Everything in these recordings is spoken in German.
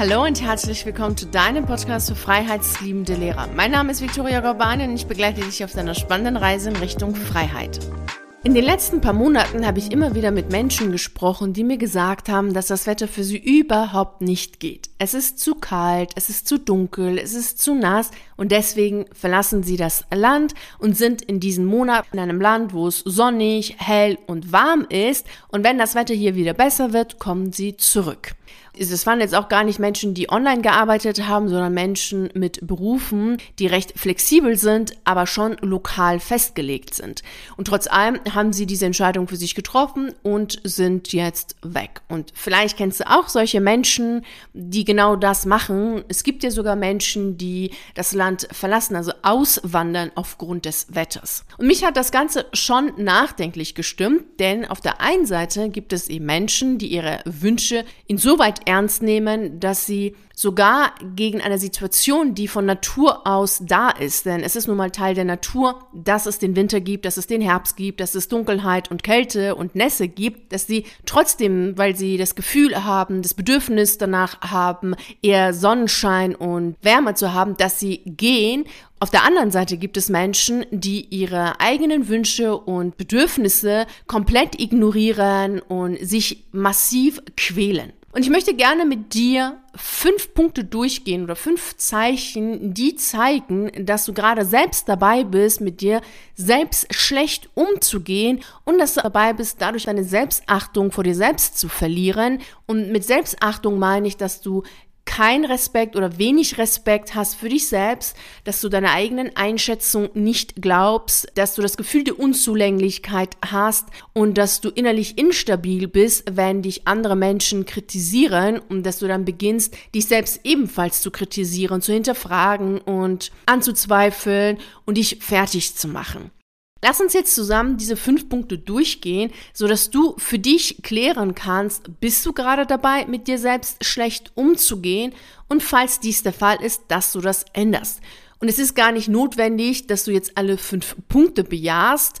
Hallo und herzlich willkommen zu deinem Podcast für freiheitsliebende Lehrer. Mein Name ist Viktoria Gorbani und ich begleite dich auf deiner spannenden Reise in Richtung Freiheit. In den letzten paar Monaten habe ich immer wieder mit Menschen gesprochen, die mir gesagt haben, dass das Wetter für sie überhaupt nicht geht. Es ist zu kalt, es ist zu dunkel, es ist zu nass und deswegen verlassen sie das Land und sind in diesem Monat in einem Land, wo es sonnig, hell und warm ist und wenn das Wetter hier wieder besser wird, kommen sie zurück es waren jetzt auch gar nicht Menschen, die online gearbeitet haben, sondern Menschen mit Berufen, die recht flexibel sind, aber schon lokal festgelegt sind. Und trotz allem haben sie diese Entscheidung für sich getroffen und sind jetzt weg. Und vielleicht kennst du auch solche Menschen, die genau das machen. Es gibt ja sogar Menschen, die das Land verlassen, also auswandern aufgrund des Wetters. Und mich hat das Ganze schon nachdenklich gestimmt, denn auf der einen Seite gibt es eben Menschen, die ihre Wünsche insoweit ernst nehmen, dass sie sogar gegen eine Situation, die von Natur aus da ist, denn es ist nun mal Teil der Natur, dass es den Winter gibt, dass es den Herbst gibt, dass es Dunkelheit und Kälte und Nässe gibt, dass sie trotzdem, weil sie das Gefühl haben, das Bedürfnis danach haben, eher Sonnenschein und Wärme zu haben, dass sie gehen auf der anderen Seite gibt es Menschen, die ihre eigenen Wünsche und Bedürfnisse komplett ignorieren und sich massiv quälen. Und ich möchte gerne mit dir fünf Punkte durchgehen oder fünf Zeichen, die zeigen, dass du gerade selbst dabei bist, mit dir selbst schlecht umzugehen und dass du dabei bist, dadurch deine Selbstachtung vor dir selbst zu verlieren. Und mit Selbstachtung meine ich, dass du kein Respekt oder wenig Respekt hast für dich selbst, dass du deiner eigenen Einschätzung nicht glaubst, dass du das Gefühl der Unzulänglichkeit hast und dass du innerlich instabil bist, wenn dich andere Menschen kritisieren und dass du dann beginnst, dich selbst ebenfalls zu kritisieren, zu hinterfragen und anzuzweifeln und dich fertig zu machen. Lass uns jetzt zusammen diese fünf Punkte durchgehen, so dass du für dich klären kannst, bist du gerade dabei, mit dir selbst schlecht umzugehen und falls dies der Fall ist, dass du das änderst. Und es ist gar nicht notwendig, dass du jetzt alle fünf Punkte bejahst,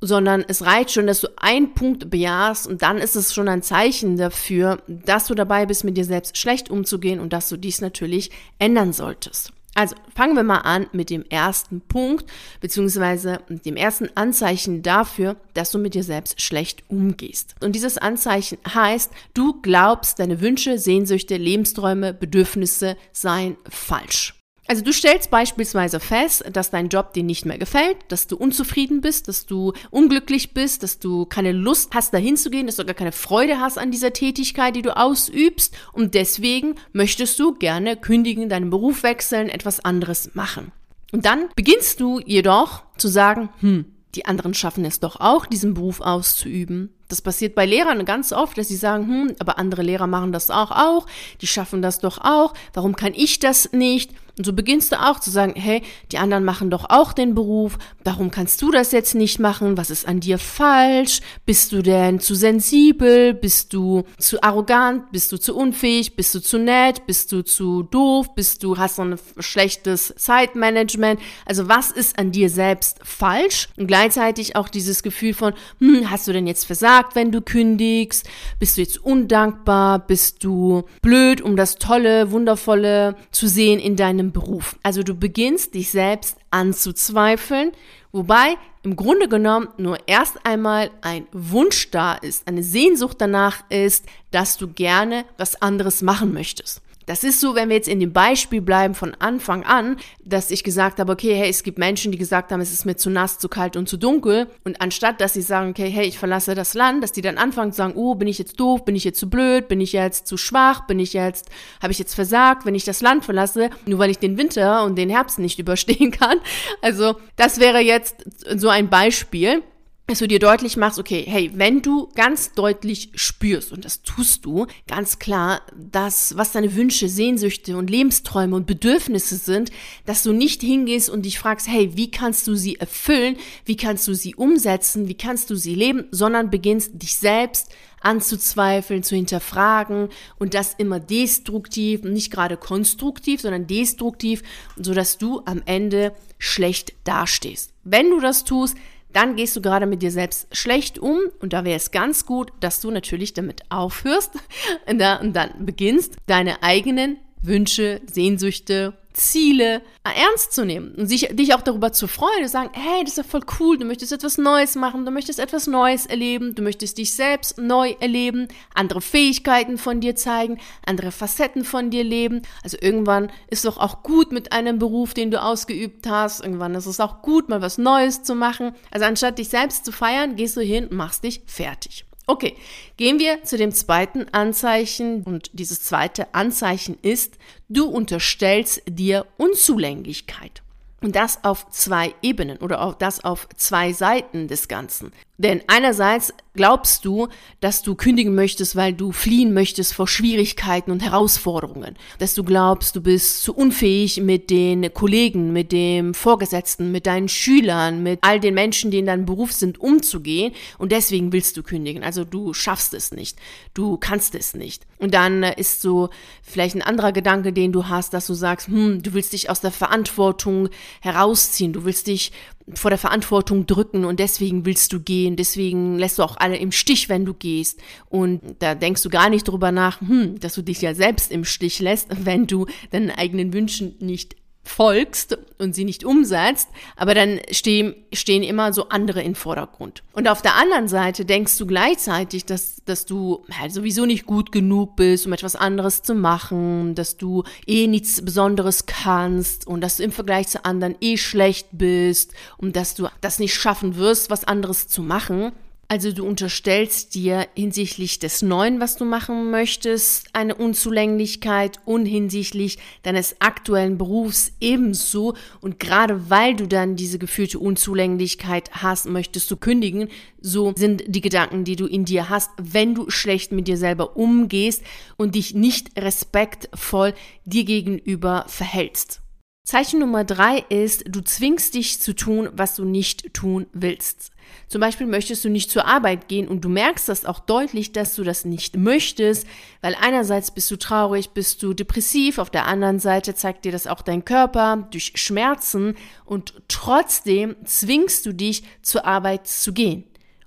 sondern es reicht schon, dass du einen Punkt bejahst und dann ist es schon ein Zeichen dafür, dass du dabei bist, mit dir selbst schlecht umzugehen und dass du dies natürlich ändern solltest. Also fangen wir mal an mit dem ersten Punkt, beziehungsweise mit dem ersten Anzeichen dafür, dass du mit dir selbst schlecht umgehst. Und dieses Anzeichen heißt, du glaubst, deine Wünsche, Sehnsüchte, Lebensträume, Bedürfnisse seien falsch. Also du stellst beispielsweise fest, dass dein Job dir nicht mehr gefällt, dass du unzufrieden bist, dass du unglücklich bist, dass du keine Lust hast, dahin zu gehen, dass du gar keine Freude hast an dieser Tätigkeit, die du ausübst und deswegen möchtest du gerne kündigen, deinen Beruf wechseln, etwas anderes machen. Und dann beginnst du jedoch zu sagen, hm, die anderen schaffen es doch auch, diesen Beruf auszuüben. Das passiert bei Lehrern ganz oft, dass sie sagen, hm, aber andere Lehrer machen das auch, auch, die schaffen das doch auch, warum kann ich das nicht? Und so beginnst du auch zu sagen, hey, die anderen machen doch auch den Beruf, warum kannst du das jetzt nicht machen? Was ist an dir falsch? Bist du denn zu sensibel? Bist du zu arrogant? Bist du zu unfähig? Bist du zu nett? Bist du zu doof? Bist du, hast du ein schlechtes Zeitmanagement? Also was ist an dir selbst falsch? Und gleichzeitig auch dieses Gefühl von, hm, hast du denn jetzt versagt, wenn du kündigst? Bist du jetzt undankbar? Bist du blöd, um das Tolle, Wundervolle zu sehen in deinem deinem Beruf. Also du beginnst dich selbst anzuzweifeln, wobei im Grunde genommen nur erst einmal ein Wunsch da ist, eine Sehnsucht danach ist, dass du gerne was anderes machen möchtest. Das ist so, wenn wir jetzt in dem Beispiel bleiben von Anfang an, dass ich gesagt habe, okay, hey, es gibt Menschen, die gesagt haben, es ist mir zu nass, zu kalt und zu dunkel. Und anstatt, dass sie sagen, okay, hey, ich verlasse das Land, dass die dann anfangen zu sagen, oh, bin ich jetzt doof, bin ich jetzt zu blöd, bin ich jetzt zu schwach, bin ich jetzt, habe ich jetzt versagt, wenn ich das Land verlasse, nur weil ich den Winter und den Herbst nicht überstehen kann. Also, das wäre jetzt so ein Beispiel dass du dir deutlich machst, okay, hey, wenn du ganz deutlich spürst, und das tust du, ganz klar, dass, was deine Wünsche, Sehnsüchte und Lebensträume und Bedürfnisse sind, dass du nicht hingehst und dich fragst, hey, wie kannst du sie erfüllen, wie kannst du sie umsetzen, wie kannst du sie leben, sondern beginnst dich selbst anzuzweifeln, zu hinterfragen und das immer destruktiv, nicht gerade konstruktiv, sondern destruktiv, so dass du am Ende schlecht dastehst. Wenn du das tust, dann gehst du gerade mit dir selbst schlecht um und da wäre es ganz gut, dass du natürlich damit aufhörst und dann beginnst, deine eigenen Wünsche, Sehnsüchte, Ziele ernst zu nehmen und sich, dich auch darüber zu freuen und sagen, hey, das ist ja voll cool, du möchtest etwas Neues machen, du möchtest etwas Neues erleben, du möchtest dich selbst neu erleben, andere Fähigkeiten von dir zeigen, andere Facetten von dir leben. Also irgendwann ist es doch auch gut mit einem Beruf, den du ausgeübt hast, irgendwann ist es auch gut, mal was Neues zu machen. Also anstatt dich selbst zu feiern, gehst du hin und machst dich fertig. Okay, gehen wir zu dem zweiten Anzeichen und dieses zweite Anzeichen ist, du unterstellst dir Unzulänglichkeit. Und das auf zwei Ebenen oder auch das auf zwei Seiten des Ganzen. Denn einerseits glaubst du, dass du kündigen möchtest, weil du fliehen möchtest vor Schwierigkeiten und Herausforderungen. Dass du glaubst, du bist zu unfähig mit den Kollegen, mit dem Vorgesetzten, mit deinen Schülern, mit all den Menschen, die in deinem Beruf sind, umzugehen. Und deswegen willst du kündigen. Also du schaffst es nicht. Du kannst es nicht. Und dann ist so vielleicht ein anderer Gedanke, den du hast, dass du sagst, hm, du willst dich aus der Verantwortung herausziehen. Du willst dich vor der Verantwortung drücken und deswegen willst du gehen, deswegen lässt du auch alle im Stich, wenn du gehst. Und da denkst du gar nicht drüber nach, hm, dass du dich ja selbst im Stich lässt, wenn du deinen eigenen Wünschen nicht folgst und sie nicht umsetzt, aber dann stehen, stehen immer so andere im Vordergrund. Und auf der anderen Seite denkst du gleichzeitig, dass, dass du halt sowieso nicht gut genug bist, um etwas anderes zu machen, dass du eh nichts Besonderes kannst und dass du im Vergleich zu anderen eh schlecht bist und dass du das nicht schaffen wirst, was anderes zu machen. Also du unterstellst dir hinsichtlich des Neuen, was du machen möchtest, eine Unzulänglichkeit und hinsichtlich deines aktuellen Berufs ebenso. Und gerade weil du dann diese gefühlte Unzulänglichkeit hast, möchtest du kündigen. So sind die Gedanken, die du in dir hast, wenn du schlecht mit dir selber umgehst und dich nicht respektvoll dir gegenüber verhältst. Zeichen Nummer drei ist, du zwingst dich zu tun, was du nicht tun willst. Zum Beispiel möchtest du nicht zur Arbeit gehen und du merkst das auch deutlich, dass du das nicht möchtest, weil einerseits bist du traurig, bist du depressiv, auf der anderen Seite zeigt dir das auch dein Körper durch Schmerzen und trotzdem zwingst du dich zur Arbeit zu gehen.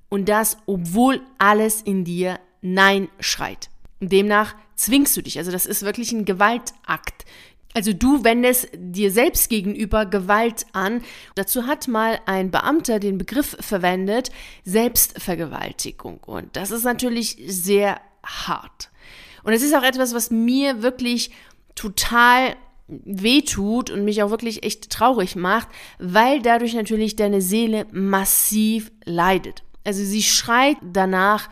Und das, obwohl alles in dir Nein schreit. demnach zwingst du dich. Also das ist wirklich ein Gewaltakt. Also du wendest dir selbst gegenüber Gewalt an. Dazu hat mal ein Beamter den Begriff verwendet, Selbstvergewaltigung. Und das ist natürlich sehr hart. Und es ist auch etwas, was mir wirklich total wehtut und mich auch wirklich echt traurig macht, weil dadurch natürlich deine Seele massiv leidet. Also sie schreit danach,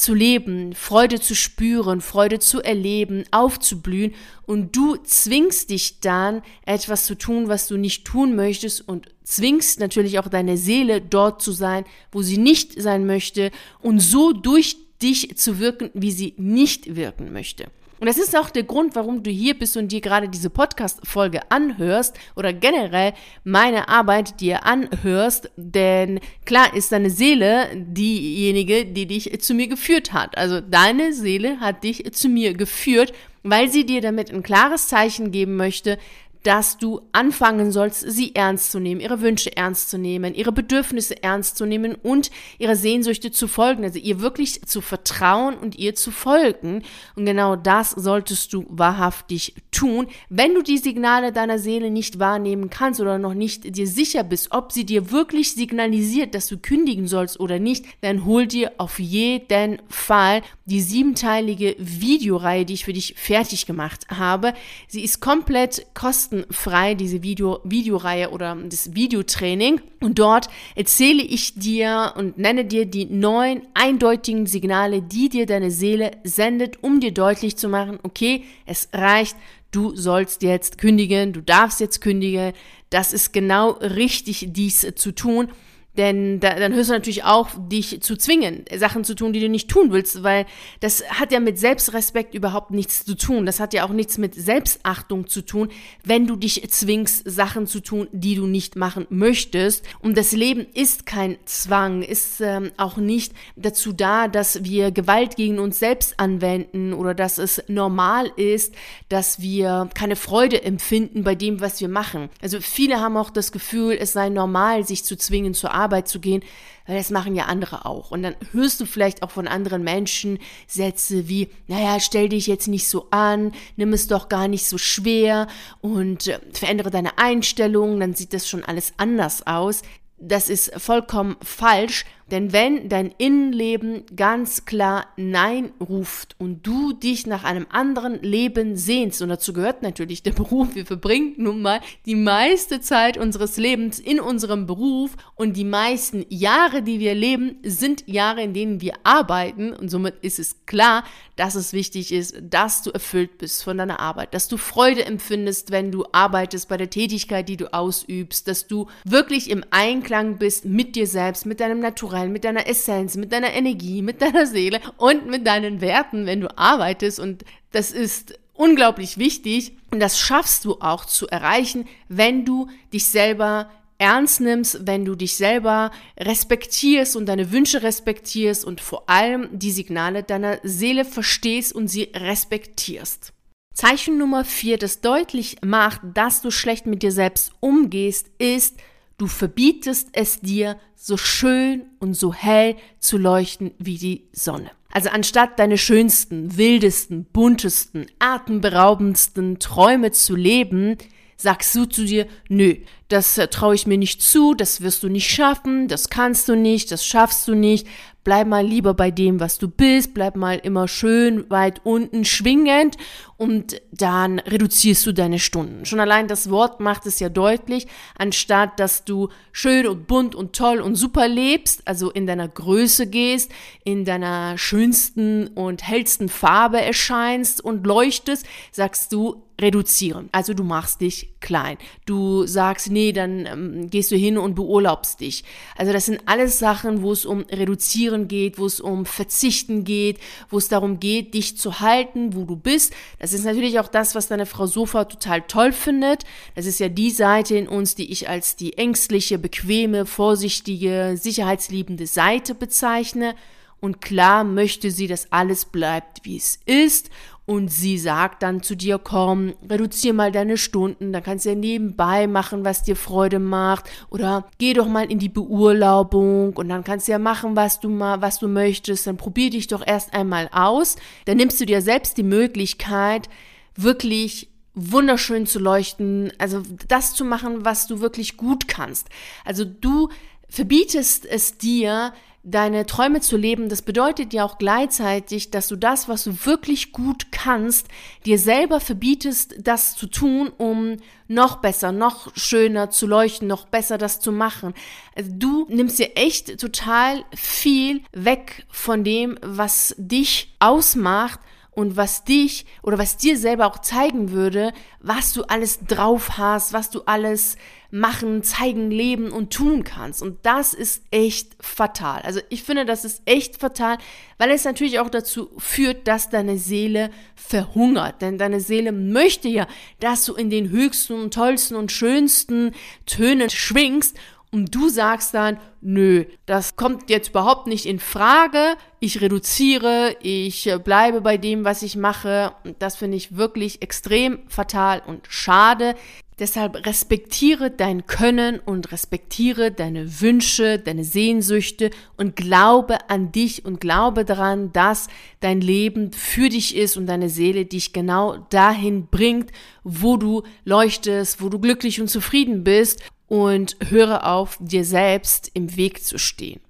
zu leben, Freude zu spüren, Freude zu erleben, aufzublühen und du zwingst dich dann etwas zu tun, was du nicht tun möchtest und zwingst natürlich auch deine Seele dort zu sein, wo sie nicht sein möchte und so durch dich zu wirken, wie sie nicht wirken möchte. Und das ist auch der Grund, warum du hier bist und dir gerade diese Podcast-Folge anhörst oder generell meine Arbeit dir anhörst. Denn klar ist deine Seele diejenige, die dich zu mir geführt hat. Also deine Seele hat dich zu mir geführt, weil sie dir damit ein klares Zeichen geben möchte, dass du anfangen sollst, sie ernst zu nehmen, ihre Wünsche ernst zu nehmen, ihre Bedürfnisse ernst zu nehmen und ihre Sehnsüchte zu folgen, also ihr wirklich zu vertrauen und ihr zu folgen. Und genau das solltest du wahrhaftig tun. Wenn du die Signale deiner Seele nicht wahrnehmen kannst oder noch nicht dir sicher bist, ob sie dir wirklich signalisiert, dass du kündigen sollst oder nicht, dann hol dir auf jeden Fall die siebenteilige Videoreihe, die ich für dich fertig gemacht habe. Sie ist komplett kostenfrei, diese Video, Videoreihe oder das Videotraining. Und dort erzähle ich dir und nenne dir die neun eindeutigen Signale, die dir deine Seele sendet, um dir deutlich zu machen, okay, es reicht, du sollst jetzt kündigen, du darfst jetzt kündigen, das ist genau richtig, dies zu tun. Denn da, dann hörst du natürlich auch, dich zu zwingen, Sachen zu tun, die du nicht tun willst, weil das hat ja mit Selbstrespekt überhaupt nichts zu tun. Das hat ja auch nichts mit Selbstachtung zu tun, wenn du dich zwingst, Sachen zu tun, die du nicht machen möchtest. Und das Leben ist kein Zwang, ist ähm, auch nicht dazu da, dass wir Gewalt gegen uns selbst anwenden oder dass es normal ist, dass wir keine Freude empfinden bei dem, was wir machen. Also viele haben auch das Gefühl, es sei normal, sich zu zwingen zur Arbeit Arbeit zu gehen, weil das machen ja andere auch. Und dann hörst du vielleicht auch von anderen Menschen Sätze wie, naja, stell dich jetzt nicht so an, nimm es doch gar nicht so schwer und äh, verändere deine Einstellung, dann sieht das schon alles anders aus. Das ist vollkommen falsch, denn wenn dein Innenleben ganz klar Nein ruft und du dich nach einem anderen Leben sehnst, und dazu gehört natürlich der Beruf, wir verbringen nun mal die meiste Zeit unseres Lebens in unserem Beruf und die meisten Jahre, die wir leben, sind Jahre, in denen wir arbeiten. Und somit ist es klar, dass es wichtig ist, dass du erfüllt bist von deiner Arbeit, dass du Freude empfindest, wenn du arbeitest bei der Tätigkeit, die du ausübst, dass du wirklich im Einklang bist mit dir selbst, mit deinem Naturell Naturell, mit deiner Essenz, mit deiner Energie, mit deiner Seele und mit deinen Werten, wenn du arbeitest. Und das ist unglaublich wichtig. Und das schaffst du auch zu erreichen, wenn du dich selber ernst nimmst, wenn du dich selber respektierst und deine Wünsche respektierst und vor allem die Signale deiner Seele verstehst und sie respektierst. Zeichen Nummer vier, das deutlich macht, dass du schlecht mit dir selbst umgehst, ist, Du verbietest es dir, so schön und so hell zu leuchten wie die Sonne. Also anstatt deine schönsten, wildesten, buntesten, atemberaubendsten Träume zu leben, sagst du zu dir, nö, das äh, traue ich mir nicht zu, das wirst du nicht schaffen, das kannst du nicht, das schaffst du nicht, bleib mal lieber bei dem, was du bist, bleib mal immer schön weit unten schwingend und dann reduzierst du deine Stunden. Schon allein das Wort macht es ja deutlich, anstatt dass du schön und bunt und toll und super lebst, also in deiner Größe gehst, in deiner schönsten und hellsten Farbe erscheinst und leuchtest, sagst du, reduzieren. Also du machst dich klein. Du sagst, nee, dann ähm, gehst du hin und beurlaubst dich. Also das sind alles Sachen, wo es um Reduzieren geht, wo es um Verzichten geht, wo es darum geht, dich zu halten, wo du bist. Das ist natürlich auch das, was deine Frau Sofa total toll findet. Das ist ja die Seite in uns, die ich als die ängstliche, bequeme, vorsichtige, sicherheitsliebende Seite bezeichne. Und klar möchte sie, dass alles bleibt, wie es ist und sie sagt dann zu dir, komm, reduzier mal deine Stunden, dann kannst du ja nebenbei machen, was dir Freude macht. Oder geh doch mal in die Beurlaubung und dann kannst du ja machen, was du mal, was du möchtest. Dann probier dich doch erst einmal aus. Dann nimmst du dir selbst die Möglichkeit, wirklich wunderschön zu leuchten, also das zu machen, was du wirklich gut kannst. Also du verbietest es dir, deine Träume zu leben, das bedeutet ja auch gleichzeitig, dass du das, was du wirklich gut kannst, dir selber verbietest, das zu tun, um noch besser, noch schöner zu leuchten, noch besser das zu machen. Also du nimmst dir echt total viel weg von dem, was dich ausmacht und was dich oder was dir selber auch zeigen würde, was du alles drauf hast, was du alles machen, zeigen, leben und tun kannst. Und das ist echt fatal. Also ich finde, das ist echt fatal, weil es natürlich auch dazu führt, dass deine Seele verhungert. Denn deine Seele möchte ja, dass du in den höchsten und tollsten und schönsten Tönen schwingst und du sagst dann, nö, das kommt jetzt überhaupt nicht in Frage. Ich reduziere, ich äh, bleibe bei dem, was ich mache. Und das finde ich wirklich extrem fatal und schade. Deshalb respektiere dein Können und respektiere deine Wünsche, deine Sehnsüchte und glaube an dich und glaube daran, dass dein Leben für dich ist und deine Seele dich genau dahin bringt, wo du leuchtest, wo du glücklich und zufrieden bist und höre auf, dir selbst im Weg zu stehen.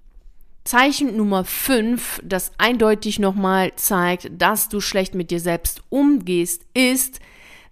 Zeichen Nummer 5, das eindeutig nochmal zeigt, dass du schlecht mit dir selbst umgehst, ist,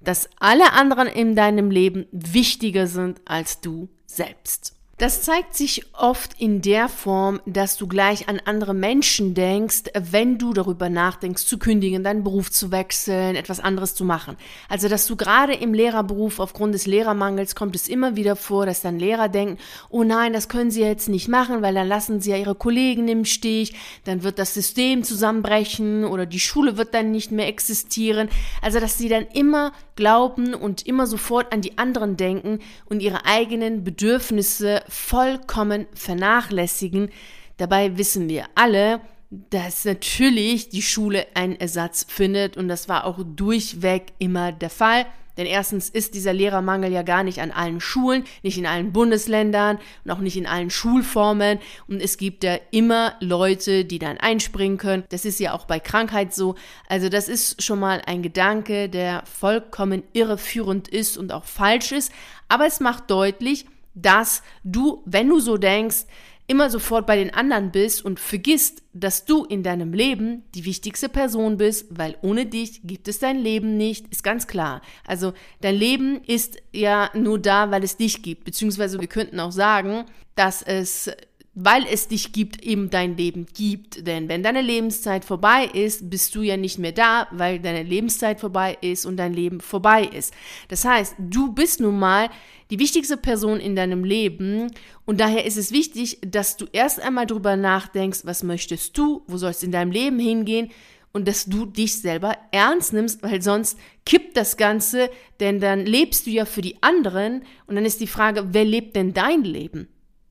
dass alle anderen in deinem Leben wichtiger sind als du selbst. Das zeigt sich oft in der Form, dass du gleich an andere Menschen denkst, wenn du darüber nachdenkst, zu kündigen, deinen Beruf zu wechseln, etwas anderes zu machen. Also, dass du gerade im Lehrerberuf aufgrund des Lehrermangels kommt es immer wieder vor, dass dann Lehrer denken, oh nein, das können sie jetzt nicht machen, weil dann lassen sie ja ihre Kollegen im Stich, dann wird das System zusammenbrechen oder die Schule wird dann nicht mehr existieren. Also, dass sie dann immer glauben und immer sofort an die anderen denken und ihre eigenen Bedürfnisse vollkommen vernachlässigen. Dabei wissen wir alle, dass natürlich die Schule einen Ersatz findet und das war auch durchweg immer der Fall. Denn erstens ist dieser Lehrermangel ja gar nicht an allen Schulen, nicht in allen Bundesländern und auch nicht in allen Schulformen. Und es gibt ja immer Leute, die dann einspringen können. Das ist ja auch bei Krankheit so. Also das ist schon mal ein Gedanke, der vollkommen irreführend ist und auch falsch ist. Aber es macht deutlich, dass du, wenn du so denkst, immer sofort bei den anderen bist und vergisst, dass du in deinem Leben die wichtigste Person bist, weil ohne dich gibt es dein Leben nicht, ist ganz klar. Also dein Leben ist ja nur da, weil es dich gibt, beziehungsweise wir könnten auch sagen, dass es weil es dich gibt, eben dein Leben gibt. Denn wenn deine Lebenszeit vorbei ist, bist du ja nicht mehr da, weil deine Lebenszeit vorbei ist und dein Leben vorbei ist. Das heißt, du bist nun mal die wichtigste Person in deinem Leben und daher ist es wichtig, dass du erst einmal drüber nachdenkst, was möchtest du, wo soll es in deinem Leben hingehen und dass du dich selber ernst nimmst, weil sonst kippt das Ganze, denn dann lebst du ja für die anderen und dann ist die Frage, wer lebt denn dein Leben?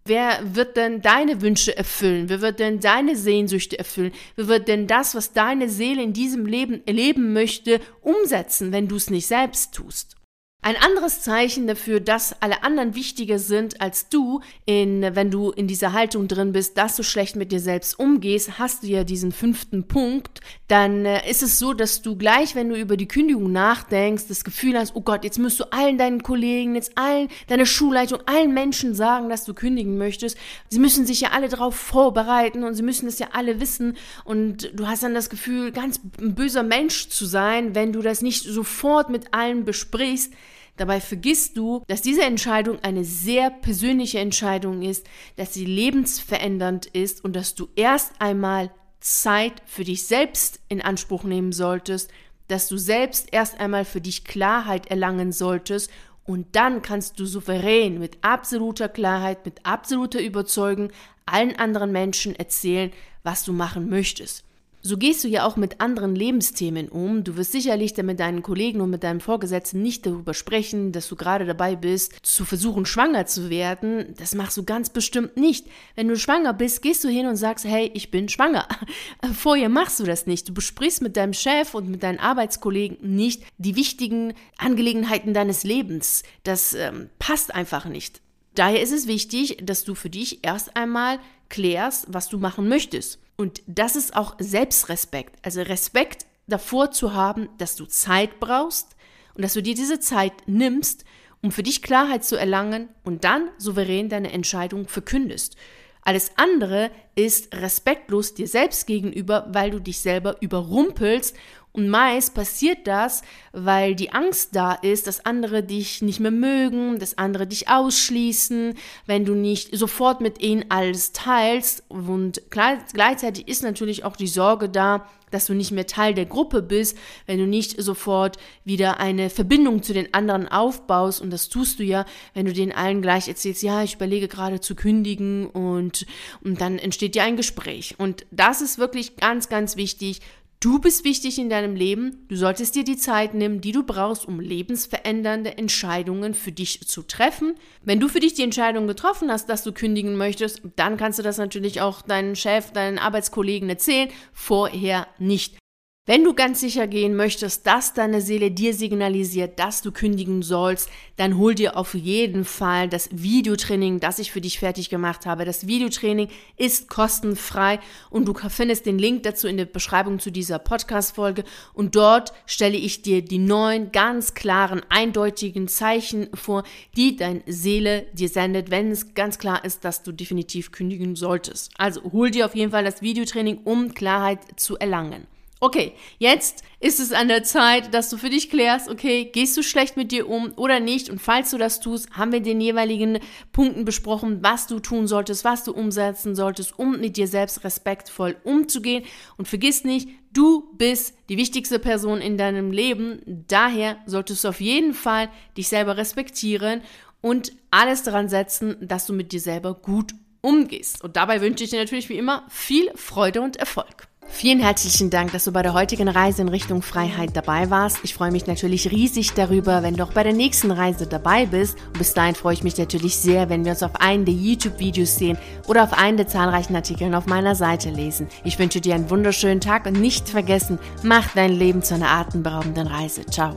Wer wird denn deine Wünsche erfüllen? Wer wird denn deine Sehnsüchte erfüllen? Wer wird denn das, was deine Seele in diesem Leben erleben möchte, umsetzen, wenn du es nicht selbst tust? Ein anderes Zeichen dafür, dass alle anderen wichtiger sind als du, in, wenn du in dieser Haltung drin bist, dass du schlecht mit dir selbst umgehst, hast du ja diesen fünften Punkt, dann äh, ist es so, dass du gleich, wenn du über die Kündigung nachdenkst, das Gefühl hast, oh Gott, jetzt musst du allen deinen Kollegen, jetzt allen, deiner Schulleitung, allen Menschen sagen, dass du kündigen möchtest. Sie müssen sich ja alle darauf vorbereiten und sie müssen es ja alle wissen und du hast dann das Gefühl, ganz ein böser Mensch zu sein, wenn du das nicht sofort mit allen besprichst. Dabei vergisst du, dass diese Entscheidung eine sehr persönliche Entscheidung ist, dass sie lebensverändernd ist und dass du erst einmal Zeit für dich selbst in Anspruch nehmen solltest, dass du selbst erst einmal für dich Klarheit erlangen solltest und dann kannst du souverän mit absoluter Klarheit, mit absoluter Überzeugung allen anderen Menschen erzählen, was du machen möchtest. So gehst du ja auch mit anderen Lebensthemen um. Du wirst sicherlich dann mit deinen Kollegen und mit deinem Vorgesetzten nicht darüber sprechen, dass du gerade dabei bist, zu versuchen, schwanger zu werden. Das machst du ganz bestimmt nicht. Wenn du schwanger bist, gehst du hin und sagst, hey, ich bin schwanger. Vorher machst du das nicht. Du besprichst mit deinem Chef und mit deinen Arbeitskollegen nicht die wichtigen Angelegenheiten deines Lebens. Das ähm, passt einfach nicht. Daher ist es wichtig, dass du für dich erst einmal klärst, was du machen möchtest. Und das ist auch Selbstrespekt. Also Respekt davor zu haben, dass du Zeit brauchst und dass du dir diese Zeit nimmst, um für dich Klarheit zu erlangen und dann souverän deine Entscheidung verkündest. Alles andere ist respektlos dir selbst gegenüber, weil du dich selber überrumpelst und meist passiert das, weil die Angst da ist, dass andere dich nicht mehr mögen, dass andere dich ausschließen, wenn du nicht sofort mit ihnen alles teilst. Und gleichzeitig ist natürlich auch die Sorge da, dass du nicht mehr Teil der Gruppe bist, wenn du nicht sofort wieder eine Verbindung zu den anderen aufbaust. Und das tust du ja, wenn du den allen gleich erzählst, ja, ich überlege gerade zu kündigen und, und dann entsteht ja ein Gespräch. Und das ist wirklich ganz, ganz wichtig. Du bist wichtig in deinem Leben. Du solltest dir die Zeit nehmen, die du brauchst, um lebensverändernde Entscheidungen für dich zu treffen. Wenn du für dich die Entscheidung getroffen hast, dass du kündigen möchtest, dann kannst du das natürlich auch deinen Chef, deinen Arbeitskollegen erzählen. Vorher nicht. Wenn du ganz sicher gehen möchtest, dass deine Seele dir signalisiert, dass du kündigen sollst, dann hol dir auf jeden Fall das Videotraining, das ich für dich fertig gemacht habe. Das Videotraining ist kostenfrei und du findest den Link dazu in der Beschreibung zu dieser Podcast-Folge und dort stelle ich dir die neun ganz klaren, eindeutigen Zeichen vor, die deine Seele dir sendet, wenn es ganz klar ist, dass du definitiv kündigen solltest. Also hol dir auf jeden Fall das Videotraining, um Klarheit zu erlangen. Okay, jetzt ist es an der Zeit, dass du für dich klärst, okay, gehst du schlecht mit dir um oder nicht? Und falls du das tust, haben wir den jeweiligen Punkten besprochen, was du tun solltest, was du umsetzen solltest, um mit dir selbst respektvoll umzugehen. Und vergiss nicht, du bist die wichtigste Person in deinem Leben. Daher solltest du auf jeden Fall dich selber respektieren und alles daran setzen, dass du mit dir selber gut umgehst. Und dabei wünsche ich dir natürlich wie immer viel Freude und Erfolg. Vielen herzlichen Dank, dass du bei der heutigen Reise in Richtung Freiheit dabei warst. Ich freue mich natürlich riesig darüber, wenn du auch bei der nächsten Reise dabei bist. Und bis dahin freue ich mich natürlich sehr, wenn wir uns auf einen der YouTube-Videos sehen oder auf einen der zahlreichen Artikeln auf meiner Seite lesen. Ich wünsche dir einen wunderschönen Tag und nicht vergessen, mach dein Leben zu einer atemberaubenden Reise. Ciao.